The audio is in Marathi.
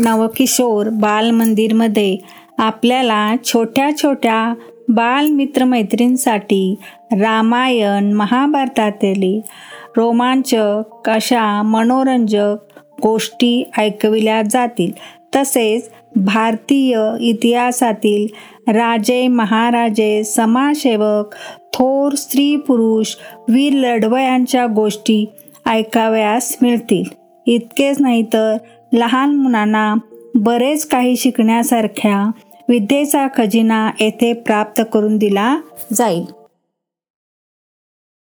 नवकिशोर बालमंदिरमध्ये आपल्याला छोट्या छोट्या बालमित्रमैत्रींसाठी रामायण महाभारतातील रोमांचक अशा मनोरंजक गोष्टी ऐकविल्या जातील. तसेच भारतीय इतिहासातील राजे महाराजे समाजसेवक थोर स्त्री पुरुष वीर लढवयांच्या गोष्टी ऐकाव्यास मिळतील. इतकेच नाही तर लहान मुलांना बरेच काही शिकण्यासारख्या विद्येचा खजिना येथे प्राप्त करून दिला जाईल.